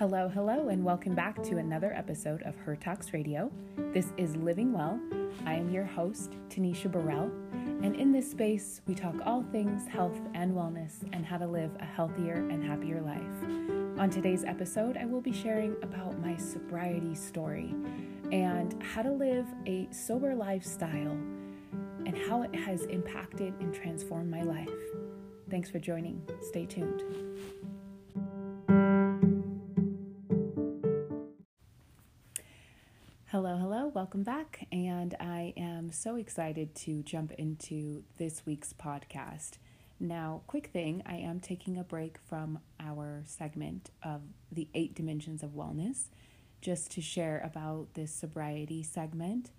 Hello, hello, and welcome back to another episode of Her Talks Radio. This is Living Well. I am your host, Tanisha Burrell, and in this space, we talk all things health and wellness and how to live a healthier and happier life. On today's episode, I will be sharing about my sobriety story and how to live a sober lifestyle and how it has impacted and transformed my life. Thanks for joining. Stay tuned. So excited to jump into this week's podcast. Now, quick thing I am taking a break from our segment of the eight dimensions of wellness just to share about this sobriety segment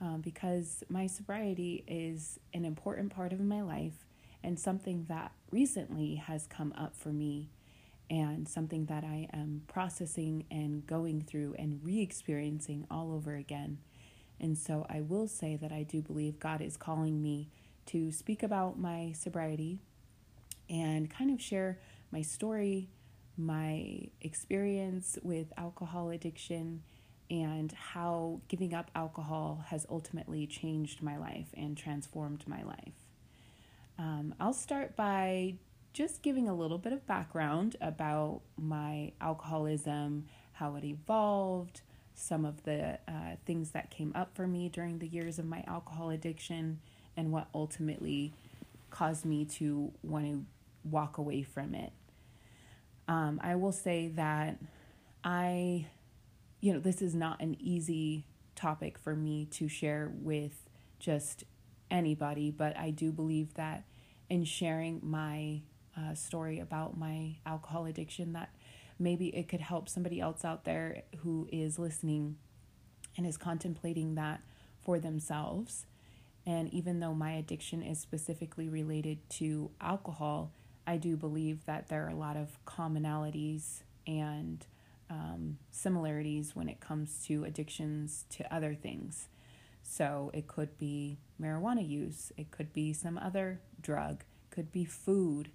um, because my sobriety is an important part of my life and something that recently has come up for me and something that I am processing and going through and re experiencing all over again. And so I will say that I do believe God is calling me to speak about my sobriety and kind of share my story, my experience with alcohol addiction, and how giving up alcohol has ultimately changed my life and transformed my life. Um, I'll start by just giving a little bit of background about my alcoholism, how it evolved, some of the uh, things that came up for me during the years of my alcohol addiction, and what ultimately caused me to want to walk away from it. Um, I will say that I, you know, this is not an easy topic for me to share with just anybody, but I do believe that in sharing my uh, story about my alcohol addiction that maybe it could help somebody else out there who is listening and is contemplating that for themselves. And even though my addiction is specifically related to alcohol, I do believe that there are a lot of commonalities and um, similarities when it comes to addictions to other things. So it could be marijuana use, it could be some other drug, could be food,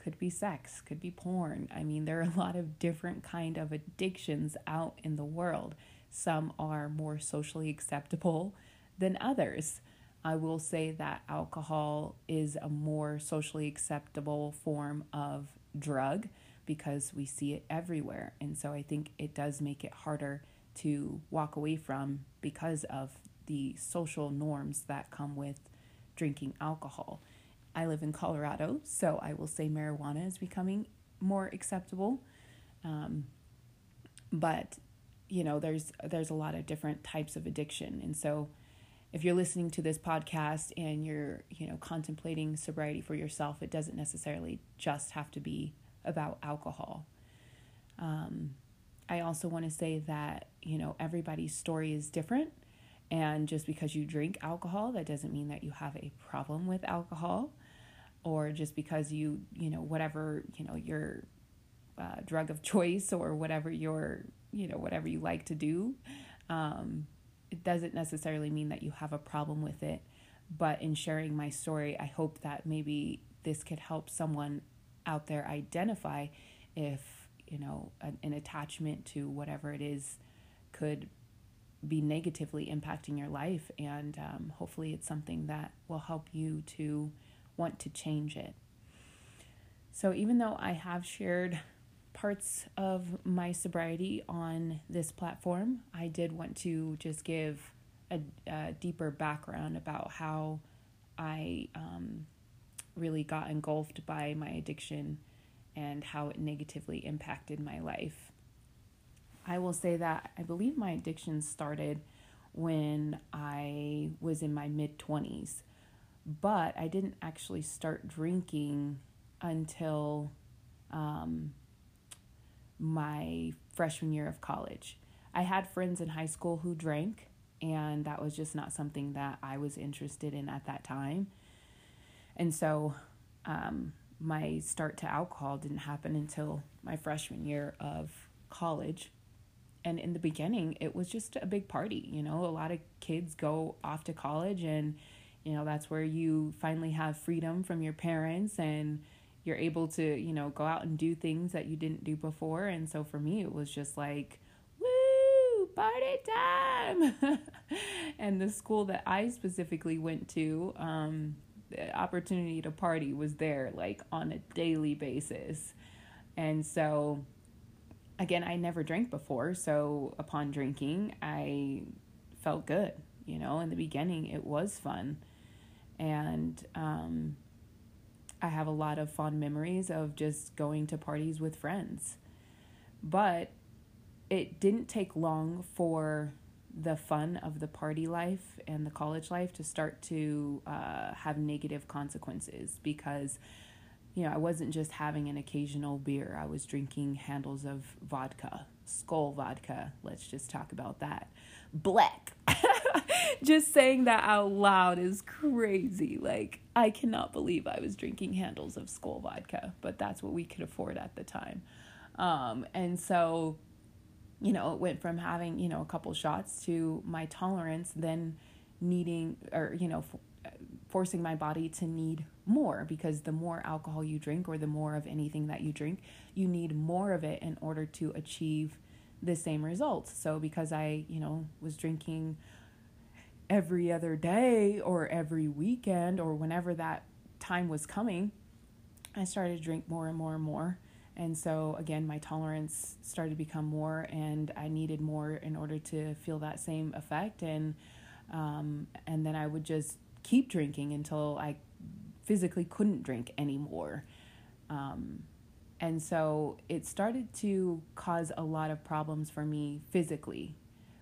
could be sex, could be porn. I mean, there are a lot of different kind of addictions out in the world. Some are more socially acceptable than others. I will say that alcohol is a more socially acceptable form of drug because we see it everywhere. And so I think it does make it harder to walk away from because of the social norms that come with drinking alcohol. I live in Colorado, so I will say marijuana is becoming more acceptable. Um, but you know, there's there's a lot of different types of addiction, and so if you're listening to this podcast and you're you know contemplating sobriety for yourself, it doesn't necessarily just have to be about alcohol. Um, I also want to say that you know everybody's story is different, and just because you drink alcohol, that doesn't mean that you have a problem with alcohol or just because you you know whatever you know your uh, drug of choice or whatever your you know whatever you like to do um, it doesn't necessarily mean that you have a problem with it. But in sharing my story i hope that maybe this could help someone out there identify if you know an, an attachment to whatever it is could be negatively impacting your life. And um, hopefully it's something that will help you to want to change it. So, even though I have shared parts of my sobriety on this platform, I did want to just give a, a deeper background about how I um, really got engulfed by my addiction and how it negatively impacted my life. I will say that I believe my addiction started when I was in my mid 20s but I didn't actually start drinking until um, my freshman year of college. I had friends in high school who drank, and that was just not something that I was interested in at that time. And so um, my start to alcohol didn't happen until my freshman year of college. And in the beginning, it was just a big party. You know, a lot of kids go off to college and you know that's where you finally have freedom from your parents and you're able to, you know, go out and do things that you didn't do before. And so for me, it was just like, woo, party time. and the school that I specifically went to, um, the opportunity to party was there like on a daily basis. And so, again, I never drank before. So upon drinking, I felt good. You know, in the beginning, it was fun. And, um, I have a lot of fond memories of just going to parties with friends. But it didn't take long for the fun of the party life and the college life to start to uh, have negative consequences because you know, I wasn't just having an occasional beer. I was drinking handles of vodka, Skol vodka. Let's just talk about that. Black. just saying that out loud is crazy. Like, I cannot believe I was drinking handles of Skol vodka, but that's what we could afford at the time. Um, and so, you know, it went from having, you know, a couple shots to my tolerance then needing, or, you know, forcing my body to need more because the more alcohol you drink or the more of anything that you drink, you need more of it in order to achieve the same results. So because I, you know, was drinking every other day or every weekend or whenever that time was coming, I started to drink more and more and more. And so again, my tolerance started to become more, and I needed more in order to feel that same effect. And um, and then I would just keep drinking until I physically couldn't drink anymore. Um, and so it started to cause a lot of problems for me physically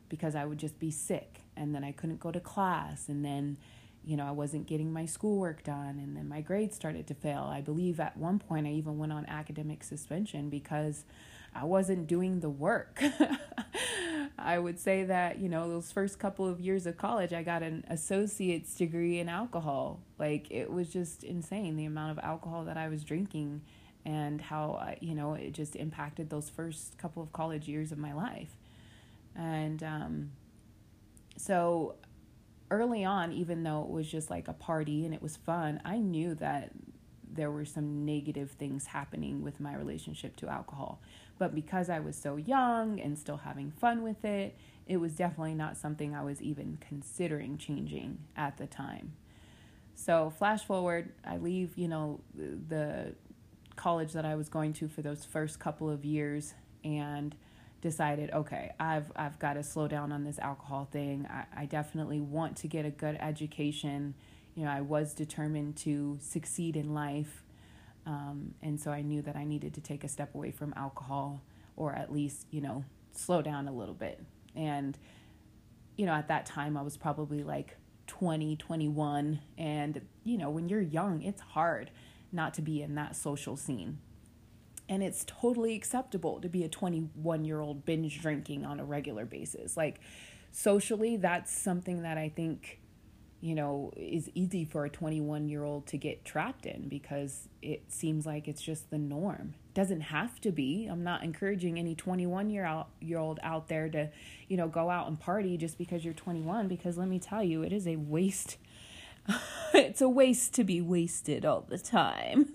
because I would just be sick and then I couldn't go to class and then you know I wasn't getting my schoolwork done and then my grades started to fail. I believe at one point I even went on academic suspension because I wasn't doing the work. I would say that, you know, those first couple of years of college, I got an associate's degree in alcohol. Like, it was just insane the amount of alcohol that I was drinking and how, you know, it just impacted those first couple of college years of my life. And um, so early on, even though it was just like a party and it was fun, I knew that there were some negative things happening with my relationship to alcohol. But because I was so young and still having fun with it, it was definitely not something I was even considering changing at the time. So, flash forward, I leave, you know, the college that I was going to for those first couple of years and decided, okay, I've I've got to slow down on this alcohol thing. I, I definitely want to get a good education. You know, I was determined to succeed in life. Um, and so I knew that I needed to take a step away from alcohol or at least, you know, slow down a little bit. And, you know, at that time I was probably like 20, 21. And, you know, when you're young, it's hard not to be in that social scene. And it's totally acceptable to be a 21 year old binge drinking on a regular basis. Like, socially, that's something that I think you know, is easy for a 21 year old to get trapped in because it seems like it's just the norm. Doesn't have to be. I'm not encouraging any 21 year old out there to, you know, go out and party just because you're 21 because let me tell you, it is a waste. it's a waste to be wasted all the time.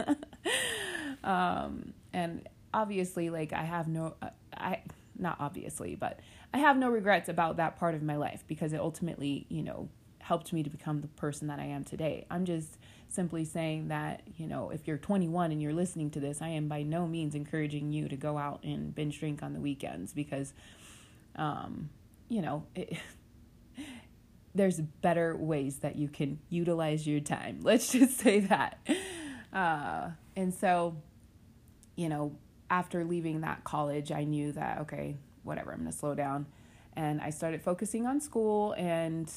um, and obviously, like I have no, uh, I not obviously, but I have no regrets about that part of my life because it ultimately, you know, helped me to become the person that I am today. I'm just simply saying that, you know, if you're 21 and you're listening to this, I am by no means encouraging you to go out and binge drink on the weekends because, um, you know, it, there's better ways that you can utilize your time. Let's just say that. Uh, and so, you know, after leaving that college, I knew that, okay, whatever, I'm going to slow down. And I started focusing on school and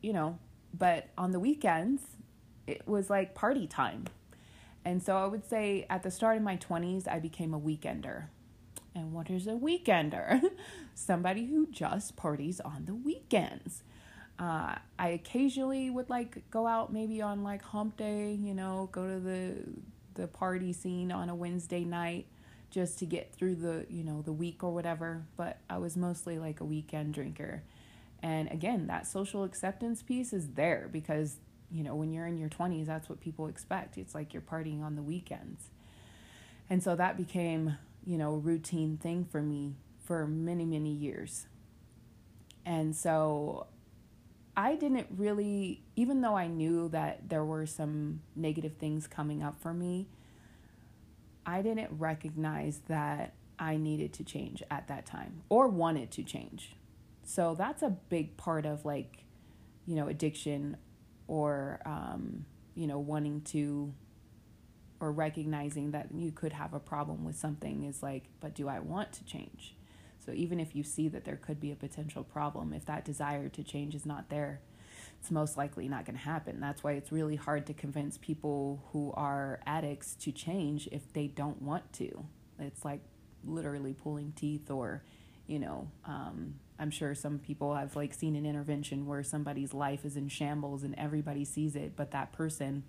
you know, but on the weekends, it was like party time. And so I would say at the start of my 20s, I became a weekender. And what is a weekender? Somebody who just parties on the weekends. Uh, I occasionally would like go out maybe on like hump day, you know, go to the the party scene on a Wednesday night just to get through the, you know, the week or whatever, but I was mostly like a weekend drinker. And again, that social acceptance piece is there because, you know, when you're in your 20s, that's what people expect. It's like you're partying on the weekends. And so that became, you know, a routine thing for me for many, many years. And so I didn't really, even though I knew that there were some negative things coming up for me, I didn't recognize that I needed to change at that time or wanted to change. So that's a big part of like, you know, addiction or, um, you know, wanting to or recognizing that you could have a problem with something is like, but do I want to change? So even if you see that there could be a potential problem, if that desire to change is not there, it's most likely not going to happen. That's why it's really hard to convince people who are addicts to change if they don't want to. It's like literally pulling teeth or, you know, um, I'm sure some people have like seen an intervention where somebody's life is in shambles and everybody sees it, but that person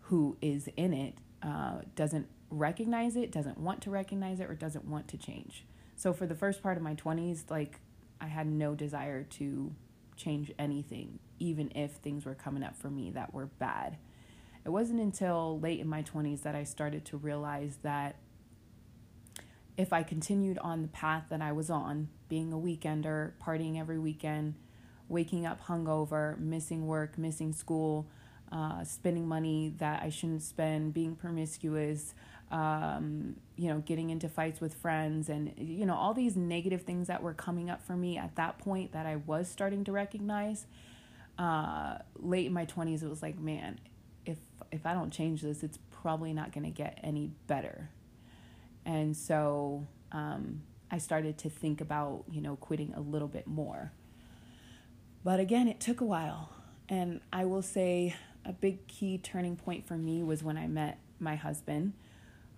who is in it uh, doesn't recognize it, doesn't want to recognize it, or doesn't want to change. So for the first part of my 20s, like I had no desire to change anything, even if things were coming up for me that were bad. It wasn't until late in my 20s that I started to realize that if I continued on the path that I was on, being a weekender, partying every weekend, waking up hungover, missing work, missing school, uh, spending money that I shouldn't spend, being promiscuous, um, you know, getting into fights with friends, and, you know, all these negative things that were coming up for me at that point that I was starting to recognize. Uh, late in my 20s, it was like, man, if if I don't change this, it's probably not going to get any better. And so um, I started to think about, you know, quitting a little bit more. But again, it took a while. And I will say a big key turning point for me was when I met my husband,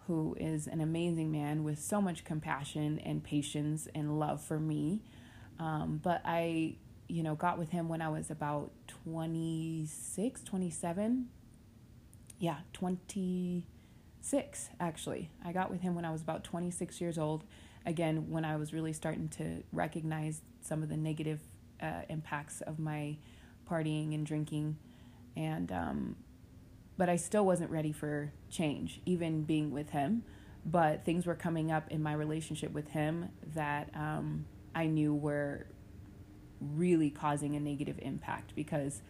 who is an amazing man with so much compassion and patience and love for me. Um, but I, you know, got with him when I was about 26, 27. Yeah, 26 actually. I got with him when I was about 26 years old. Again, when I was really starting to recognize some of the negative uh, impacts of my partying and drinking and um, but I still wasn't ready for change, even being with him. But things were coming up in my relationship with him that um, I knew were really causing a negative impact because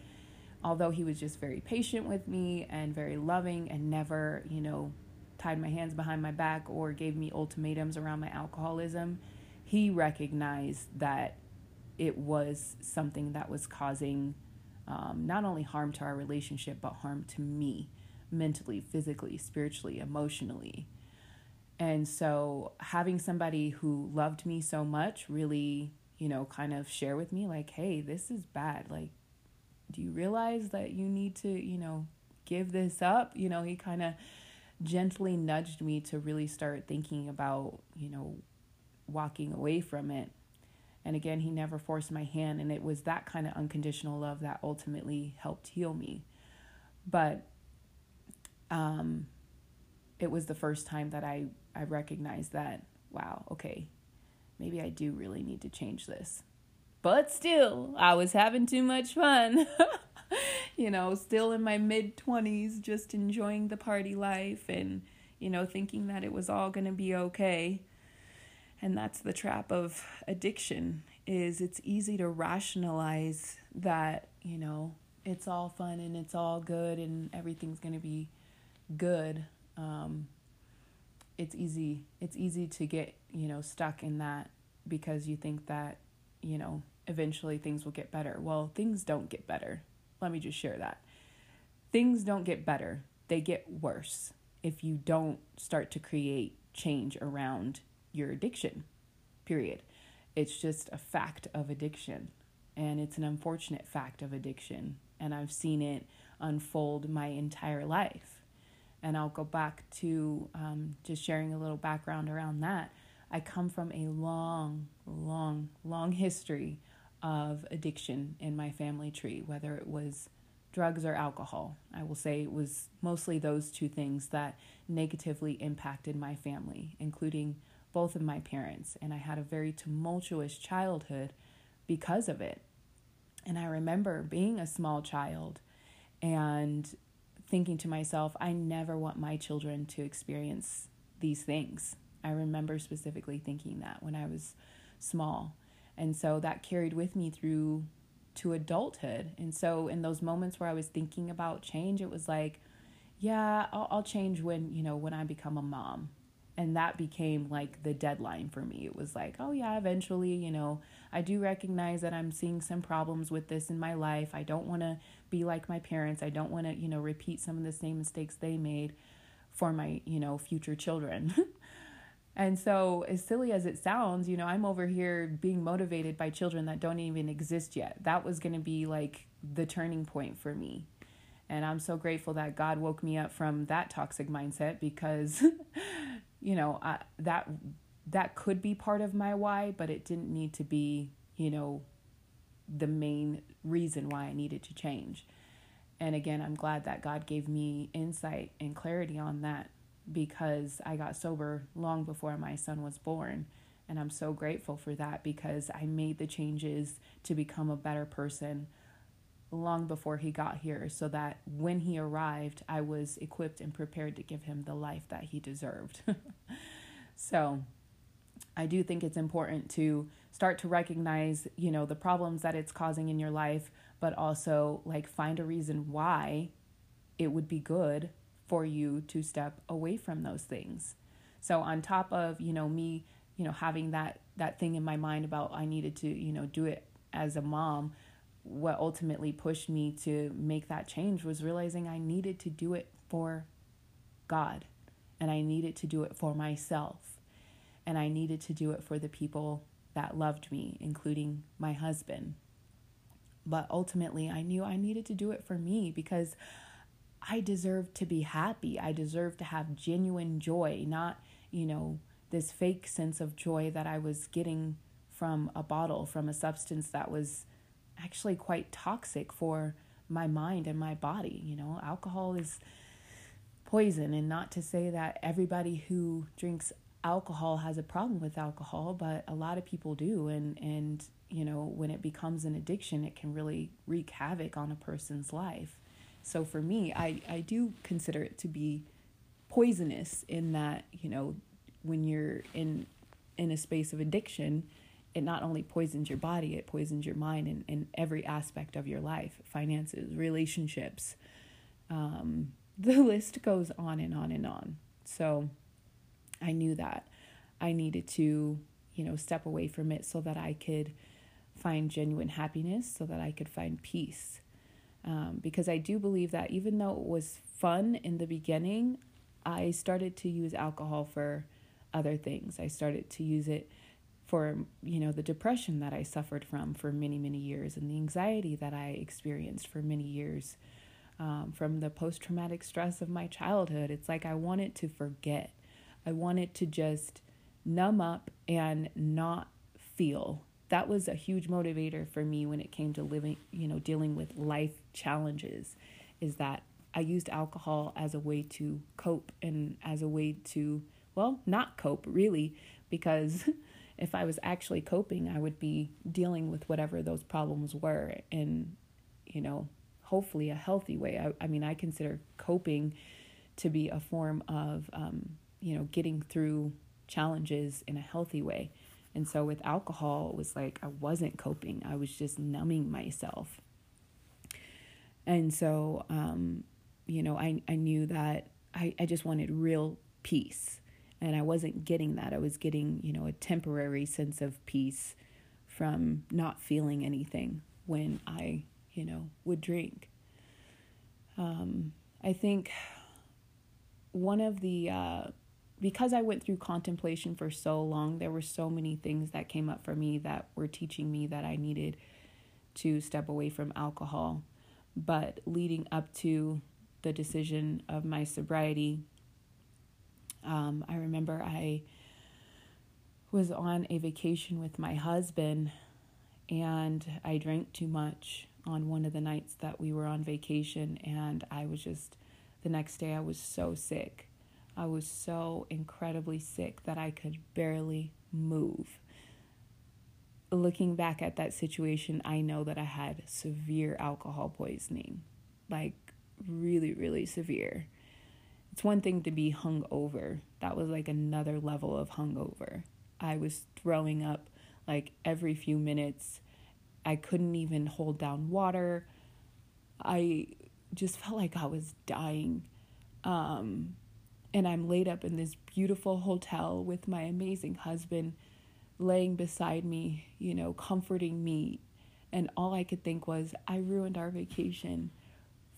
although he was just very patient with me and very loving and never, you know, tied my hands behind my back or gave me ultimatums around my alcoholism, he recognized that it was something that was causing um, not only harm to our relationship, but harm to me mentally, physically, spiritually, emotionally. And so having somebody who loved me so much really, you know, kind of share with me, like, hey, this is bad. Like, do you realize that you need to, you know, give this up? You know, he kind of gently nudged me to really start thinking about, you know, walking away from it. And again, he never forced my hand. And it was that kind of unconditional love that ultimately helped heal me. But um, it was the first time that I, I recognized that, wow, okay, maybe I do really need to change this. But still, I was having too much fun. you know, still in my mid 20s, just enjoying the party life and, you know, thinking that it was all going to be okay and that's the trap of addiction is it's easy to rationalize that you know it's all fun and it's all good and everything's going to be good. Um, it's easy it's easy to get you know stuck in that because you think that you know eventually things will get better. Well things don't get better. Let me just share that. Things don't get better. They get worse if you don't start to create change around your addiction, period. It's just a fact of addiction. And it's an unfortunate fact of addiction. And I've seen it unfold my entire life. And I'll go back to um, just sharing a little background around that. I come from a long, long, long history of addiction in my family tree, whether it was drugs or alcohol. I will say it was mostly those two things that negatively impacted my family, including both of my parents, and I had a very tumultuous childhood because of it. And I remember being a small child and thinking to myself, I never want my children to experience these things. I remember specifically thinking that when I was small. And so that carried with me through to adulthood. And so in those moments where I was thinking about change, it was like, yeah, I'll, I'll change when, you know, when I become a mom. And that became like the deadline for me. It was like, oh, yeah, eventually, you know, I do recognize that I'm seeing some problems with this in my life. I don't want to be like my parents. I don't want to, you know, repeat some of the same mistakes they made for my, you know, future children. And so, as silly as it sounds, you know, I'm over here being motivated by children that don't even exist yet. That was going to be like the turning point for me. And I'm so grateful that God woke me up from that toxic mindset because, you know, I, that that could be part of my why, but it didn't need to be, you know, the main reason why I needed to change. And again, I'm glad that God gave me insight and clarity on that because I got sober long before my son was born. And I'm so grateful for that because I made the changes to become a better person long before he got here so that when he arrived, I was equipped and prepared to give him the life that he deserved. so I do think it's important to start to recognize, you know, the problems that it's causing in your life, but also like find a reason why it would be good for you to step away from those things. So on top of, you know, me, you know, having that that thing in my mind about I needed to, you know, do it as a mom, what ultimately pushed me to make that change was realizing I needed to do it for God and I needed to do it for myself and I needed to do it for the people that loved me, including my husband. But ultimately, I knew I needed to do it for me because I deserve to be happy. I deserve to have genuine joy, not, you know, this fake sense of joy that I was getting from a bottle, from a substance that was actually quite toxic for my mind and my body. You know, alcohol is poison, and not to say that everybody who drinks alcohol has a problem with alcohol, but a lot of people do. And, and, you know, when it becomes an addiction, it can really wreak havoc on a person's life. So for me, I, I do consider it to be poisonous in that, you know, when you're in in a space of addiction, it not only poisons your body, it poisons your mind in, in every aspect of your life, finances, relationships. Um, the list goes on and on and on. So I knew that I needed to, you know, step away from it so that I could find genuine happiness, so that I could find peace. Um, because I do believe that even though it was fun in the beginning, I started to use alcohol for other things. I started to use it for, you know, the depression that I suffered from for many, many years and the anxiety that I experienced for many years um, from the post traumatic stress of my childhood. It's like I wanted to forget. I wanted to just numb up and not feel that was a huge motivator for me when it came to living, you know, dealing with life challenges is that I used alcohol as a way to cope and as a way to, well, not cope really, because if I was actually coping, I would be dealing with whatever those problems were in, you know, hopefully a healthy way. I, I mean, I consider coping to be a form of, um, you know, getting through challenges in a healthy way. And so with alcohol, it was like I wasn't coping, I was just numbing myself. And so, um, you know, I, I knew that I, I just wanted real peace. And I wasn't getting that. I was getting, you know, a temporary sense of peace from not feeling anything when I, you know, would drink. Um, I think one of the uh, because I went through contemplation for so long, there were so many things that came up for me that were teaching me that I needed to step away from alcohol. But leading up to the decision of my sobriety, um, I remember I was on a vacation with my husband and I drank too much on one of the nights that we were on vacation. And I was just, the next day, I was so sick I was so incredibly sick that I could barely move. Looking back at that situation, I know that I had severe alcohol poisoning, like really, really severe. It's one thing to be hungover. That was like another level of hungover. I was throwing up like every few minutes. I couldn't even hold down water. I just felt like I was dying. Um, and I'm laid up in this beautiful hotel with my amazing husband laying beside me, you know, comforting me. And all I could think was, I ruined our vacation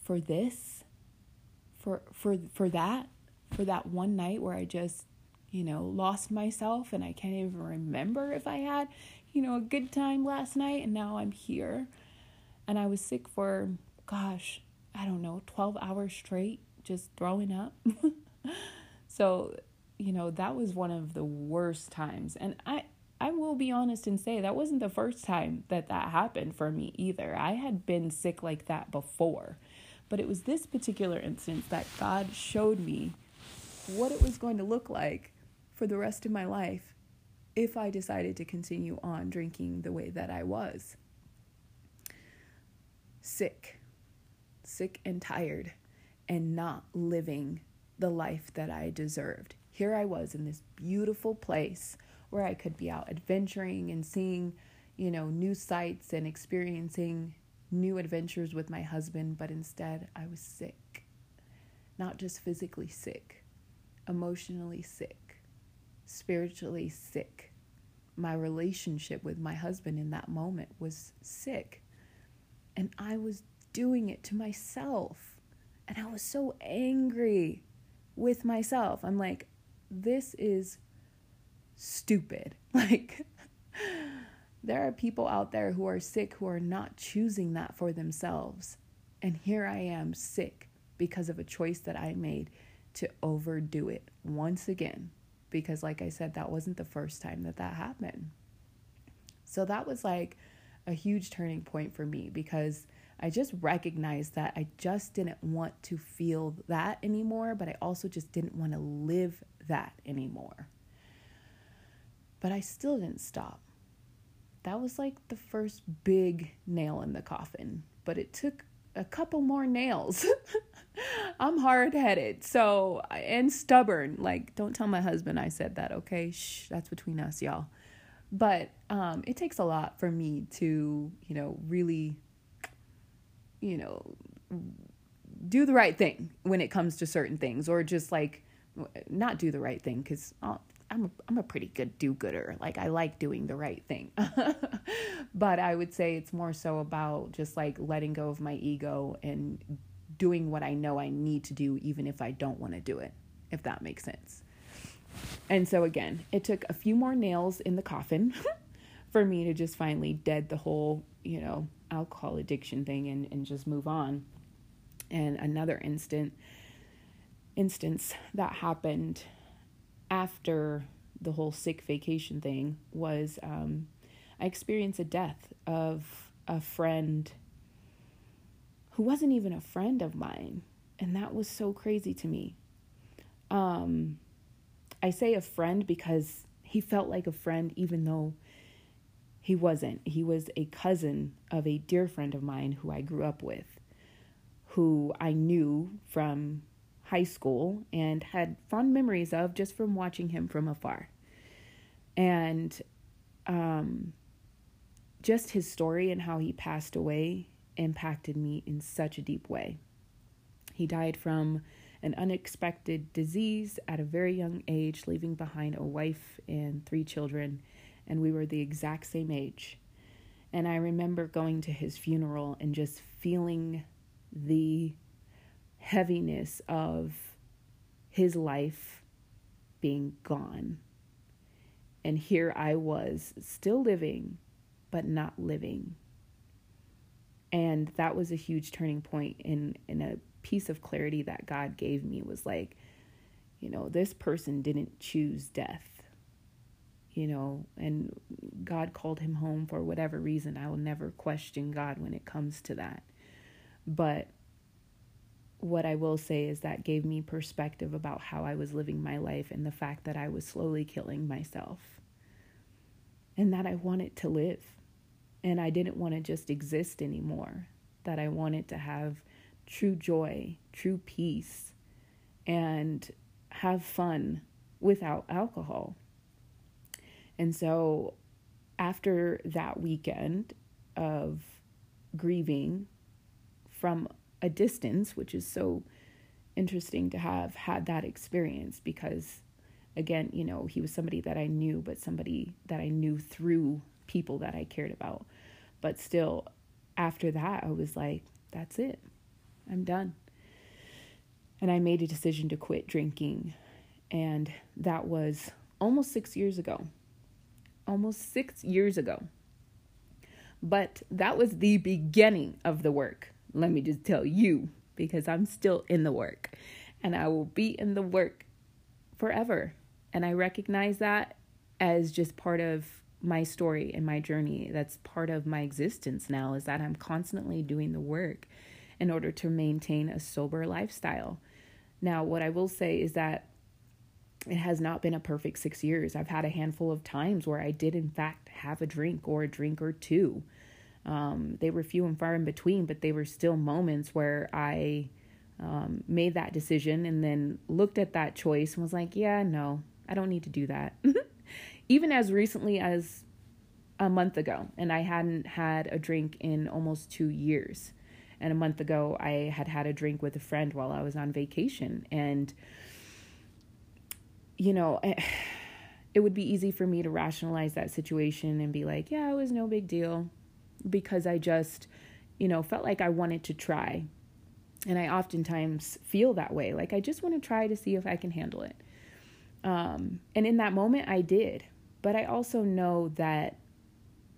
for this, for for for that, for that one night where I just, you know, lost myself and I can't even remember if I had, you know, a good time last night and now I'm here. And I was sick for gosh, I don't know, 12 hours straight just throwing up. so, you know, that was one of the worst times. And I I will be honest and say that wasn't the first time that that happened for me either. I had been sick like that before. But it was this particular instance that God showed me what it was going to look like for the rest of my life if I decided to continue on drinking the way that I was. Sick, sick and tired, and not living the life that I deserved. Here I was in this beautiful place where I could be out adventuring and seeing, you know, new sights and experiencing new adventures with my husband, but instead I was sick. Not just physically sick, emotionally sick, spiritually sick. My relationship with my husband in that moment was sick. And I was doing it to myself. And I was so angry with myself. I'm like, this is stupid. Like, there are people out there who are sick who are not choosing that for themselves. And here I am sick because of a choice that I made to overdo it once again. Because, like I said, that wasn't the first time that that happened. So that was like a huge turning point for me because I just recognized that I just didn't want to feel that anymore, but I also just didn't want to live that anymore. But I still didn't stop. That was like the first big nail in the coffin, but it took a couple more nails. I'm hard headed, so and stubborn. Like, don't tell my husband I said that, okay? Shh, that's between us, y'all. But um, it takes a lot for me to, you know, really, you know, do the right thing when it comes to certain things, or just like not do the right thing because I'm a, I'm a pretty good do-gooder. Like I like doing the right thing. but I would say it's more so about just like letting go of my ego and doing what I know I need to do even if I don't want to do it, if that makes sense. And so again, it took a few more nails in the coffin for me to just finally dead the whole, you know, alcohol addiction thing and, and just move on. And another instant instance that happened after the whole sick vacation thing was um, I experienced a death of a friend who wasn't even a friend of mine. And that was so crazy to me. Um, I say a friend because he felt like a friend, even though he wasn't. He was a cousin of a dear friend of mine who I grew up with, who I knew from high school and had fond memories of just from watching him from afar. And um, just his story and how he passed away impacted me in such a deep way. He died from an unexpected disease at a very young age, leaving behind a wife and three children, and we were the exact same age. And I remember going to his funeral and just feeling the heaviness of his life being gone. And here I was, still living, but not living. And that was a huge turning point in, in a piece of clarity that God gave me was like, you know, this person didn't choose death, you know, and God called him home for whatever reason. I will never question God when it comes to that. But what I will say is that gave me perspective about how I was living my life and the fact that I was slowly killing myself. And that I wanted to live. And I didn't want to just exist anymore. That I wanted to have true joy, true peace, and have fun without alcohol. And so after that weekend of grieving from a distance, which is so interesting to have had that experience because again, you know, he was somebody that I knew, but somebody that I knew through people that I cared about. But still, after that, I was like, that's it. I'm done. And I made a decision to quit drinking. And that was almost six years ago. Almost six years ago. But that was the beginning of the work. Let me just tell you, because I'm still in the work and I will be in the work forever. And I recognize that as just part of my story and my journey. That's part of my existence now is that I'm constantly doing the work in order to maintain a sober lifestyle. Now, what I will say is that it has not been a perfect six years. I've had a handful of times where I did, in fact, have a drink or a drink or two. Um, they were few and far in between, but they were still moments where I um, made that decision and then looked at that choice and was like, yeah, no, I don't need to do that. Even as recently as a month ago, and I hadn't had a drink in almost two years. And a month ago, I had had a drink with a friend while I was on vacation. And, you know, it would be easy for me to rationalize that situation and be like, yeah, it was no big deal because I just, you know, felt like I wanted to try. And I oftentimes feel that way. Like, I just want to try to see if I can handle it. Um, and in that moment, I did. But I also know that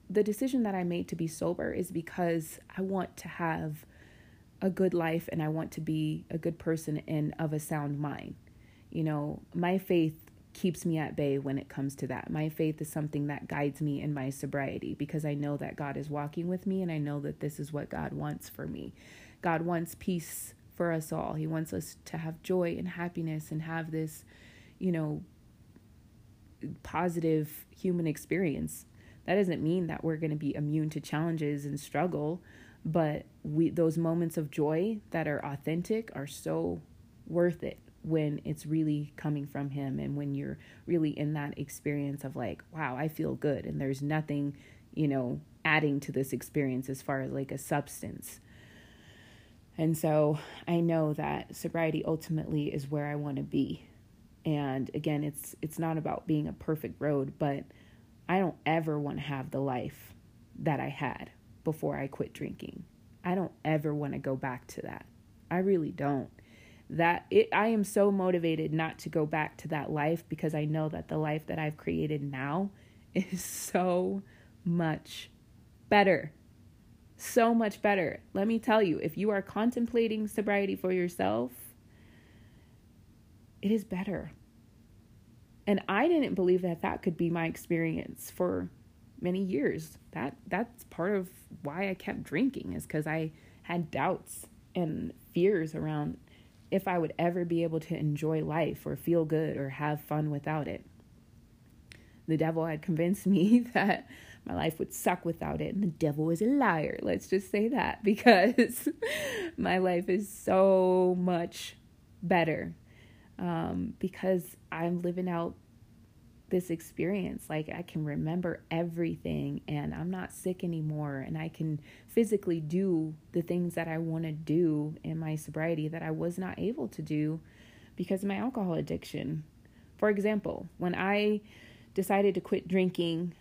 the decision that I made to be sober is because I want to have a good life and I want to be a good person and of a sound mind. You know, my faith keeps me at bay when it comes to that. My faith is something that guides me in my sobriety because I know that God is walking with me and I know that this is what God wants for me. God wants peace for us all. He wants us to have joy and happiness and have this, you know, positive human experience. That doesn't mean that we're going to be immune to challenges and struggle, but we those moments of joy that are authentic are so worth it when it's really coming from him and when you're really in that experience of like wow i feel good. And there's nothing you know adding to this experience as far as like a substance. And so i know that sobriety ultimately is where i want to be. And again it's it's not about being a perfect road but i don't ever want to have the life that i had before i quit drinking. I don't ever want to go back to that. I really don't that it I am so motivated not to go back to that life because I know that the life that I've created now is so much better. So much better. Let me tell you, if you are contemplating sobriety for yourself, it is better. And I didn't believe that that could be my experience for many years. That that's part of why I kept drinking is cuz I had doubts and fears around if I would ever be able to enjoy life or feel good or have fun without it. The devil had convinced me that my life would suck without it, and the devil is a liar. Let's just say that because my life is so much better um, because I'm living out this experience. Like I can remember everything and I'm not sick anymore and I can physically do the things that I want to do in my sobriety that I was not able to do because of my alcohol addiction. For example, when I decided to quit drinking,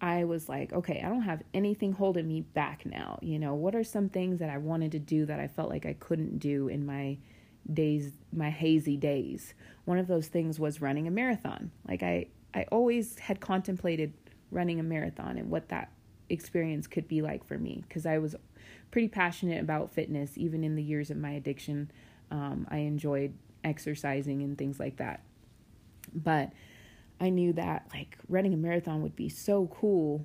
I was like, okay, I don't have anything holding me back now. You know, what are some things that I wanted to do that I felt like I couldn't do in my days, my hazy days? One of those things was running a marathon. Like I I always had contemplated running a marathon and what that experience could be like for me because I was pretty passionate about fitness even in the years of my addiction. Um, I enjoyed exercising and things like that. But I knew that like running a marathon would be so cool,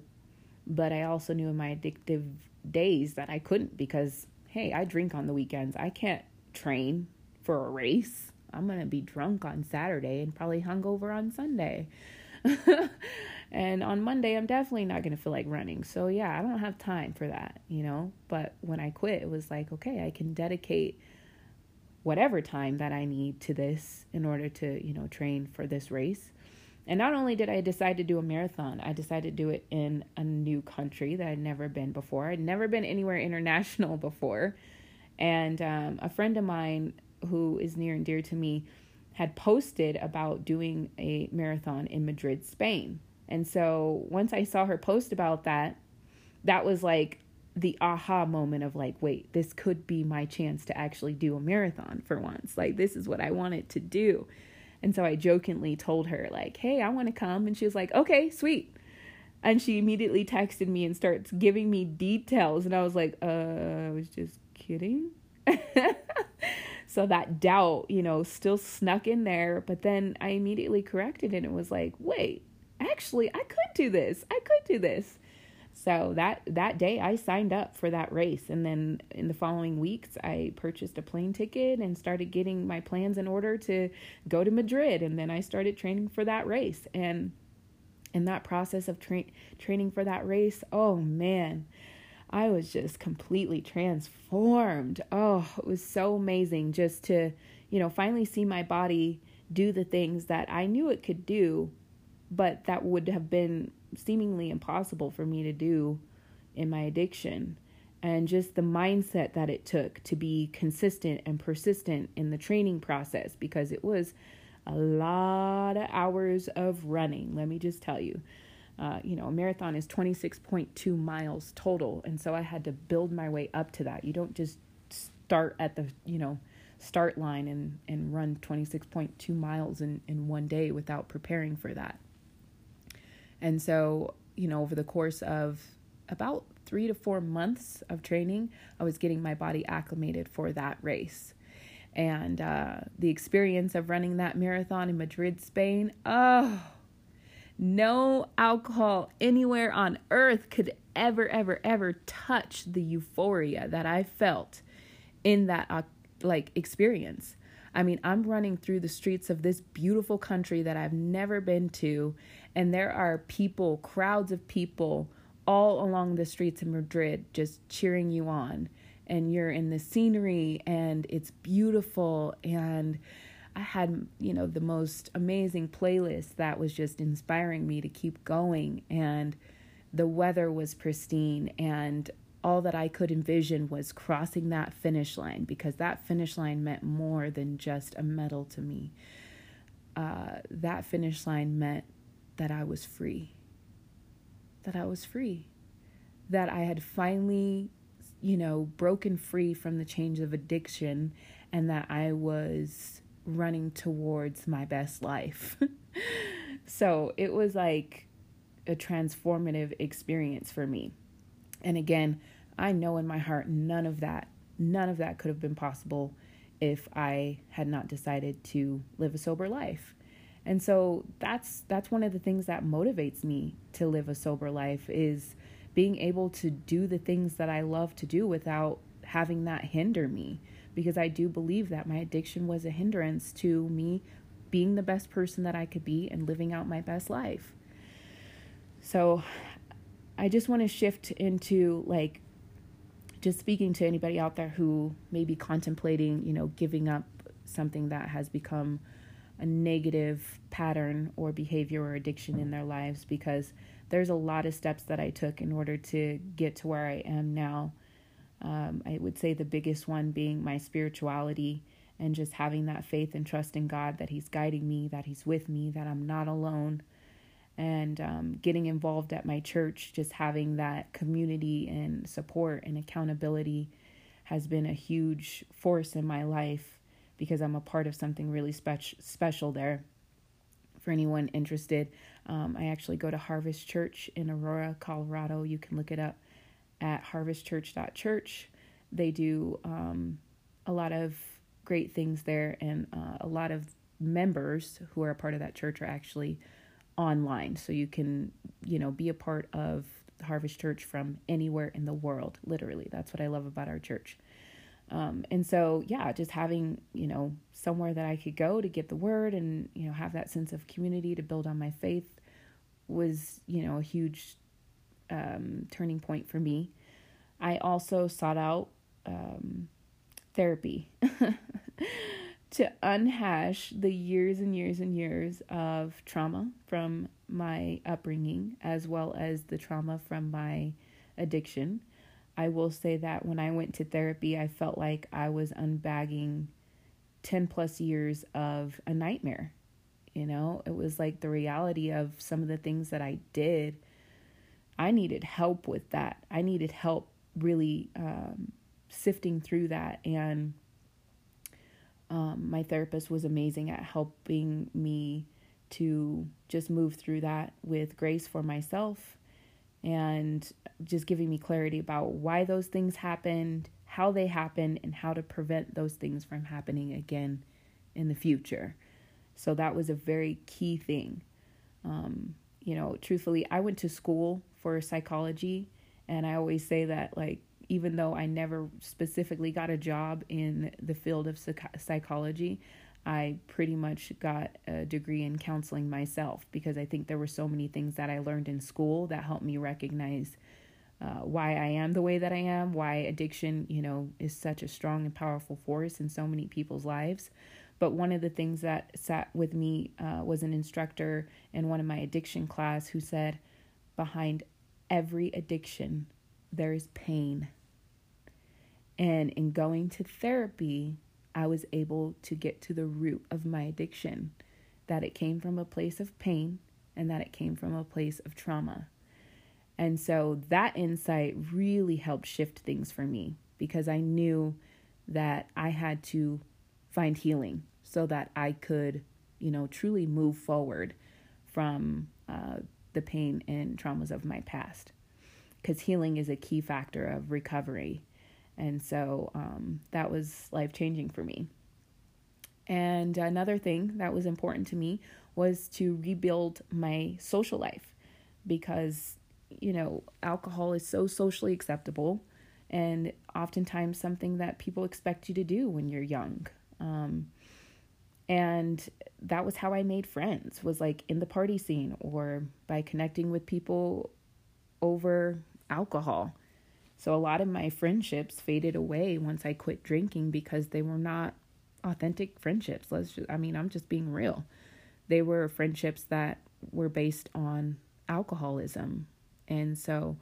but I also knew in my addictive days that I couldn't because hey, I drink on the weekends. I can't train for a race. I'm going to be drunk on Saturday and probably hungover on Sunday. and on Monday, I'm definitely not going to feel like running. So, yeah, I don't have time for that, you know? But when I quit, it was like, okay, I can dedicate whatever time that I need to this in order to, you know, train for this race. And not only did I decide to do a marathon, I decided to do it in a new country that I'd never been before. I'd never been anywhere international before. And um, a friend of mine who is near and dear to me had posted about doing a marathon in Madrid, Spain. And so once I saw her post about that, that was like the aha moment of like, wait, this could be my chance to actually do a marathon for once. Like, this is what I wanted to do. And so I jokingly told her, like, hey, I want to come. And she was like, okay, sweet. And she immediately texted me and starts giving me details. And I was like, uh, I was just kidding. so that doubt, you know, still snuck in there. But then I immediately corrected it and it was like, wait, actually, I could do this. I could do this. So that that day I signed up for that race and then in the following weeks I purchased a plane ticket and started getting my plans in order to go to Madrid and then I started training for that race and in that process of tra- training for that race, oh man, I was just completely transformed. Oh, it was so amazing just to, you know, finally see my body do the things that I knew it could do, but that would have been seemingly impossible for me to do in my addiction. And just the mindset that it took to be consistent and persistent in the training process because it was a lot of hours of running, let me just tell you. Uh, you know, a marathon is 26.2 miles total. And so I had to build my way up to that. You don't just start at the, you know, start line and, and run 26.2 miles in, in one day without preparing for that. And so, you know, over the course of about three to four months of training, I was getting my body acclimated for that race. And uh, the experience of running that marathon in Madrid, Spain, oh, no alcohol anywhere on earth could ever, ever, ever touch the euphoria that I felt in that uh, like experience. I mean, I'm running through the streets of this beautiful country that I've never been to, and there are people, crowds of people all along the streets of Madrid just cheering you on. And you're in the scenery and it's beautiful. And I had, you know, the most amazing playlist that was just inspiring me to keep going. And the weather was pristine. And all that I could envision was crossing that finish line because that finish line meant more than just a medal to me. Uh, that finish line meant that I was free. That I was free. That I had finally, you know, broken free from the chains of addiction and that I was running towards my best life. so it was like a transformative experience for me. And again, I know in my heart none of that, none of that could have been possible if I had not decided to live a sober life. And so that's that's one of the things that motivates me to live a sober life is being able to do the things that I love to do without having that hinder me because I do believe that my addiction was a hindrance to me being the best person that I could be and living out my best life. So I just want to shift into like just speaking to anybody out there who may be contemplating, you know, giving up something that has become a negative pattern or behavior or addiction in their lives because there's a lot of steps that I took in order to get to where I am now. Um, I would say the biggest one being my spirituality and just having that faith and trust in God that He's guiding me, that He's with me, that I'm not alone. And um, getting involved at my church, just having that community and support and accountability has been a huge force in my life because I'm a part of something really spe- special there. For anyone interested, um, I actually go to Harvest Church in Aurora, Colorado. You can look it up at harvestchurch.church. They do um, a lot of great things there, and uh, a lot of members who are a part of that church are actually online. So you can, you know, be a part of Harvest Church from anywhere in the world, literally. That's what I love about our church. Um, and so, yeah, just having, you know, somewhere that I could go to get the word and, you know, have that sense of community to build on my faith was, you know, a huge um, turning point for me. I also sought out um, therapy. to unhash the years and years and years of trauma from my upbringing as well as the trauma from my addiction. I will say that when I went to therapy, I felt like I was unbagging 10 plus years of a nightmare. You know, it was like the reality of some of the things that I did. I needed help with that. I needed help really um, sifting through that. And um, my therapist was amazing at helping me to just move through that with grace for myself and just giving me clarity about why those things happened, how they happened, and how to prevent those things from happening again in the future. So that was a very key thing. Um, you know, truthfully, I went to school for psychology, and I always say that, like, even though I never specifically got a job in the field of psychology, I pretty much got a degree in counseling myself because I think there were so many things that I learned in school that helped me recognize uh, why I am the way that I am, why addiction, you know, is such a strong and powerful force in so many people's lives. But one of the things that sat with me uh, was an instructor in one of my addiction class who said, behind every addiction, there is pain. And in going to therapy, I was able to get to the root of my addiction that it came from a place of pain and that it came from a place of trauma. And so that insight really helped shift things for me because I knew that I had to find healing so that I could, you know, truly move forward from uh, the pain and traumas of my past. Because healing is a key factor of recovery and so um, that was life changing for me. And another thing that was important to me was to rebuild my social life because, you know, alcohol is so socially acceptable and oftentimes something that people expect you to do when you're young. Um, and that was how I made friends was like in the party scene or by connecting with people over alcohol. So a lot of my friendships faded away once I quit drinking because they were not authentic friendships. Let's just, I mean, I'm just being real. They were friendships that were based on alcoholism. And so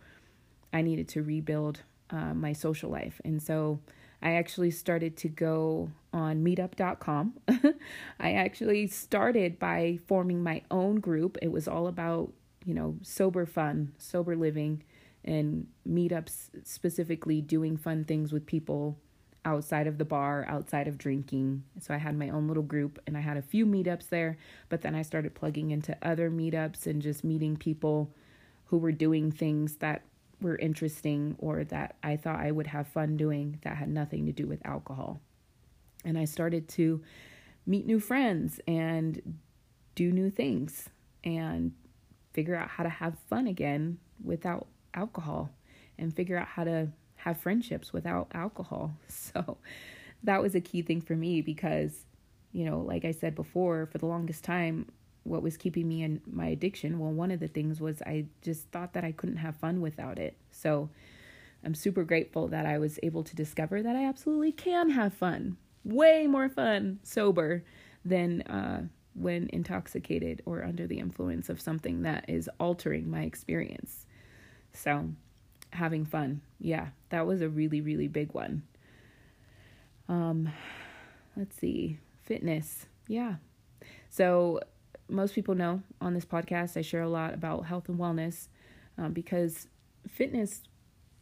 I needed to rebuild uh, my social life. And so I actually started to go on meetup.com. I actually started by forming my own group. It was all about, you know, sober fun, sober living and meetups specifically doing fun things with people outside of the bar, outside of drinking. So I had my own little group and I had a few meetups there, but then I started plugging into other meetups and just meeting people who were doing things that were interesting or that I thought I would have fun doing that had nothing to do with alcohol. And I started to meet new friends and do new things and figure out how to have fun again without alcohol and figure out how to have friendships without alcohol. So that was a key thing for me because, you know, like I said before, for the longest time, what was keeping me in my addiction, well, one of the things was I just thought that I couldn't have fun without it. So I'm super grateful that I was able to discover that I absolutely can have fun, way more fun sober than uh, when intoxicated or under the influence of something that is altering my experience. So, having fun. Yeah, that was a really, really big one. Um, let's see. Fitness. Yeah. So, most people know on this podcast, I share a lot about health and wellness um, because fitness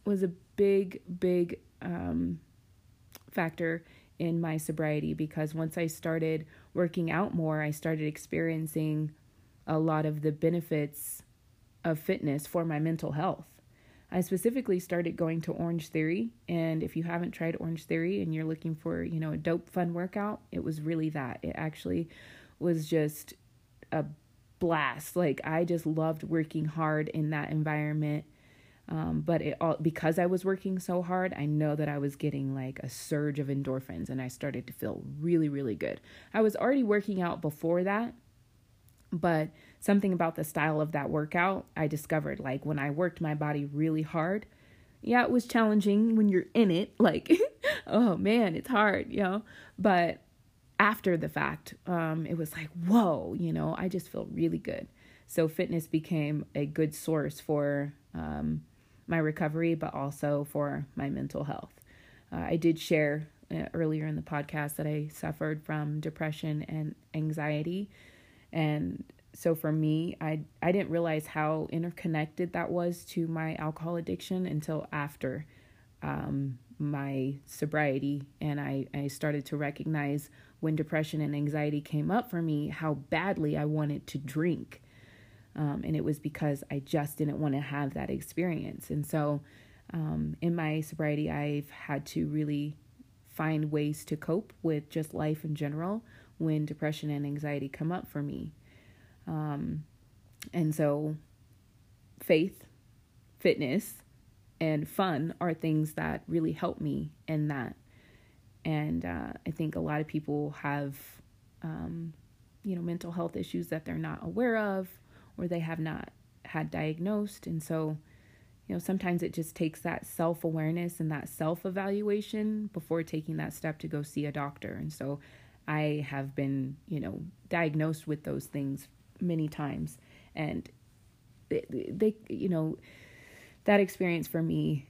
was a big, big um, factor in my sobriety because once I started working out more, I started experiencing a lot of the benefits of fitness for my mental health. I specifically started going to Orange Theory, and if you haven't tried Orange Theory and you're looking for, you know, a dope fun workout, it was really that. It actually was just a blast. Like I just loved working hard in that environment. Um, but it all because I was working so hard, I know that I was getting like a surge of endorphins and I started to feel really, really good. I was already working out before that, but something about the style of that workout I discovered. Like when I worked my body really hard, yeah, it was challenging when you're in it. Like, oh man, it's hard, you know. But after the fact, um, it was like, whoa, you know, I just feel really good. So fitness became a good source for um, my recovery, but also for my mental health. Uh, I did share uh, earlier in the podcast that I suffered from depression and anxiety. And so for me, I I didn't realize how interconnected that was to my alcohol addiction until after um, my sobriety, and I I started to recognize when depression and anxiety came up for me how badly I wanted to drink, um, and it was because I just didn't want to have that experience, and so. Um, in my sobriety, I've had to really find ways to cope with just life in general when depression and anxiety come up for me. Um, and so, faith, fitness, and fun are things that really help me in that. And uh, I think a lot of people have, um, you know, mental health issues that they're not aware of or they have not had diagnosed. And so, you know, sometimes it just takes that self awareness and that self evaluation before taking that step to go see a doctor. And so I have been, you know, diagnosed with those things many times. And they, they you know, that experience for me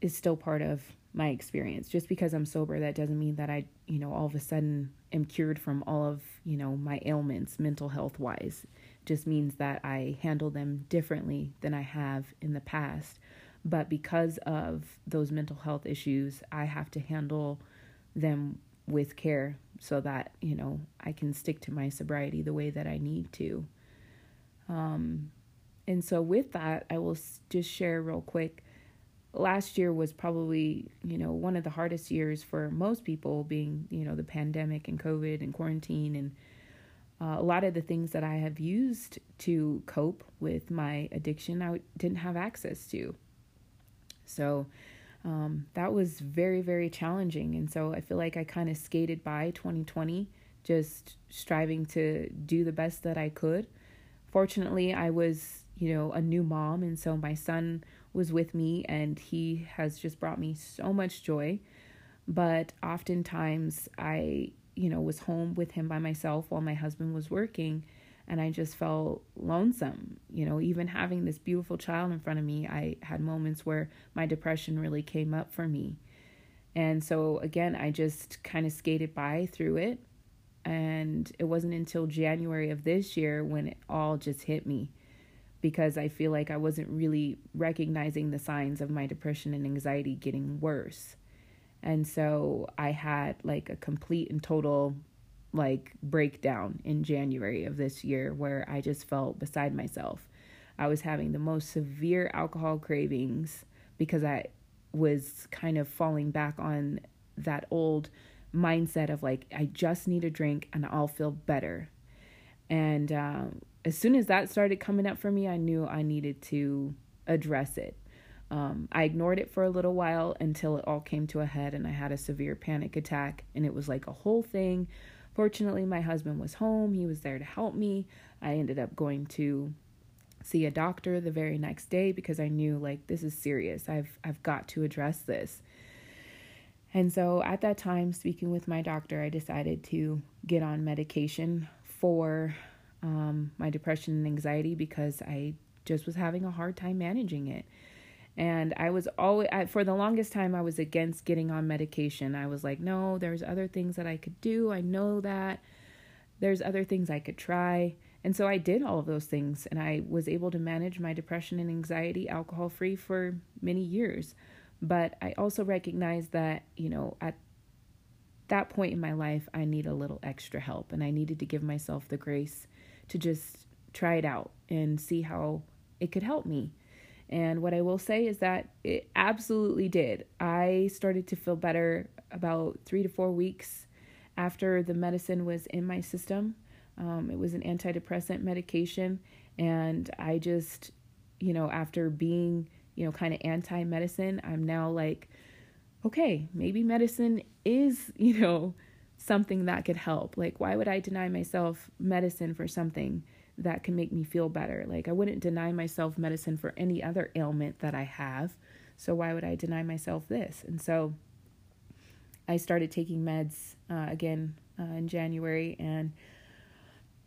is still part of my experience. Just because I'm sober, that doesn't mean that I, you know, all of a sudden am cured from all of, you know, my ailments mental health wise just means that I handle them differently than I have in the past. But because of those mental health issues, I have to handle them with care so that, you know, I can stick to my sobriety the way that I need to. Um, and so, with that, I will just share real quick. Last year was probably, you know, one of the hardest years for most people, being, you know, the pandemic and COVID and quarantine and uh, a lot of the things that I have used to cope with my addiction, I didn't have access to. So um, that was very, very challenging. And so I feel like I kind of skated by 2020, just striving to do the best that I could. Fortunately, I was, you know, a new mom. And so my son was with me, and he has just brought me so much joy. But oftentimes, I you know, was home with him by myself while my husband was working. And I just felt lonesome. You know, even having this beautiful child in front of me, I had moments where my depression really came up for me. And so, again, I just kind of skated by through it. And it wasn't until January of this year when it all just hit me because I feel like I wasn't really recognizing the signs of my depression and anxiety getting worse. And so I had like a complete and total like breakdown in January of this year where I just felt beside myself. I was having the most severe alcohol cravings because I was kind of falling back on that old mindset of like, I just need a drink and I'll feel better. And um, as soon as that started coming up for me, I knew I needed to address it. Um, I ignored it for a little while until it all came to a head and I had a severe panic attack, and it was like a whole thing. Fortunately, my husband was home, he was there to help me. I ended up going to see a doctor the very next day because I knew like this is serious. I've I've got to address this. And so at that time, speaking with my doctor, I decided to get on medication for um, my depression and anxiety because I just was having a hard time managing it. And I was always, I, for the longest time, I was against getting on medication. I was like, no, there's other things that I could do. I know that there's other things I could try. And so I did all of those things and I was able to manage my depression and anxiety alcohol free for many years. But I also recognized that, you know, at that point in my life, I need a little extra help and I needed to give myself the grace to just try it out and see how it could help me. And what I will say is that it absolutely did. I started to feel better about three to four weeks after the medicine was in my system. Um, it was an antidepressant medication. And I just, you know, after being, you know, kind of anti medicine, I'm now like, okay, maybe medicine is, you know, something that could help. Like, why would I deny myself medicine for something that can make me feel better. Like I wouldn't deny myself medicine for any other ailment that I have. So why would I deny myself this? And so I started taking meds uh, again uh, in January and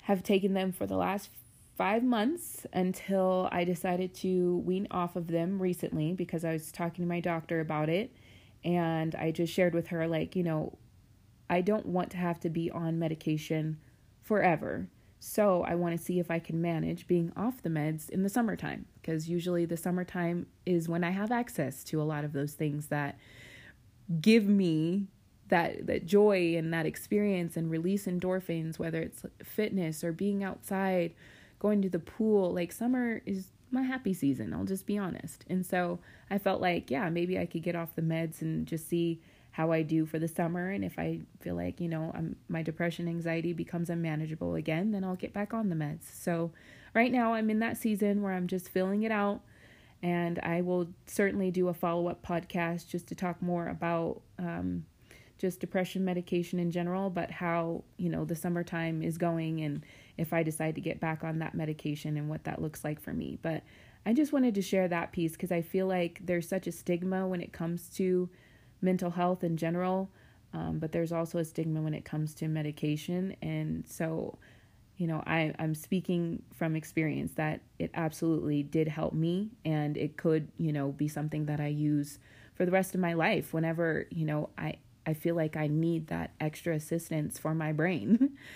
have taken them for the last five months until I decided to wean off of them recently because I was talking to my doctor about it. And I just shared with her, like, you know, I don't want to have to be on medication forever. So I want to see if I can manage being off the meds in the summertime because usually the summertime is when I have access to a lot of those things that give me that that joy and that experience and release endorphins whether it's fitness or being outside going to the pool like summer is my happy season I'll just be honest and so I felt like yeah maybe I could get off the meds and just see how I do for the summer. And if I feel like, you know, I'm, my depression, anxiety becomes unmanageable again, then I'll get back on the meds. So right now I'm in that season where I'm just filling it out. And I will certainly do a follow up podcast just to talk more about um, just depression medication in general, but how, you know, the summertime is going and if I decide to get back on that medication and what that looks like for me. But I just wanted to share that piece because I feel like there's such a stigma when it comes to mental health in general, um, but there's also a stigma when it comes to medication. And so, you know, I, I'm speaking from experience that it absolutely did help me, and it could, you know, be something that I use for the rest of my life whenever, you know, I, I feel like I need that extra assistance for my brain.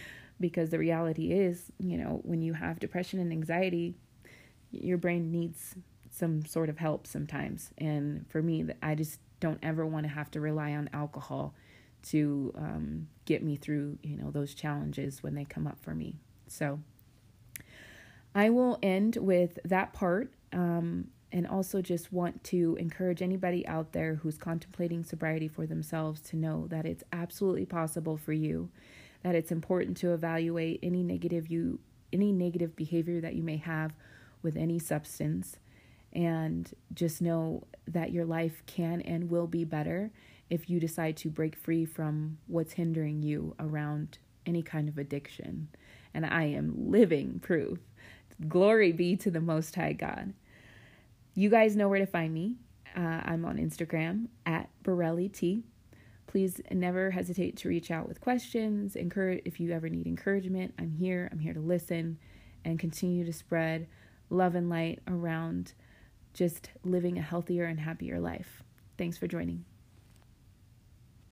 because the reality is, you know, when you have depression and anxiety, your brain needs some sort of help sometimes. And for me, I just don't ever want to have to rely on alcohol to um, get me through, you know, those challenges when they come up for me. So I will end with that part. Um, and also just want to encourage anybody out there who's contemplating sobriety for themselves to know that it's absolutely possible for you that it's important to evaluate any negative you any negative behavior that you may have with any substance and just know that your life can and will be better if you decide to break free from what's hindering you around any kind of addiction. And I am living proof. Glory be to the Most High God. You guys know where to find me. Uh, I'm on Instagram at Borelli T. Please never hesitate to reach out with questions. Encourage if you ever need encouragement. I'm here. I'm here to listen and continue to spread love and light around just living a healthier and happier life. Thanks for joining.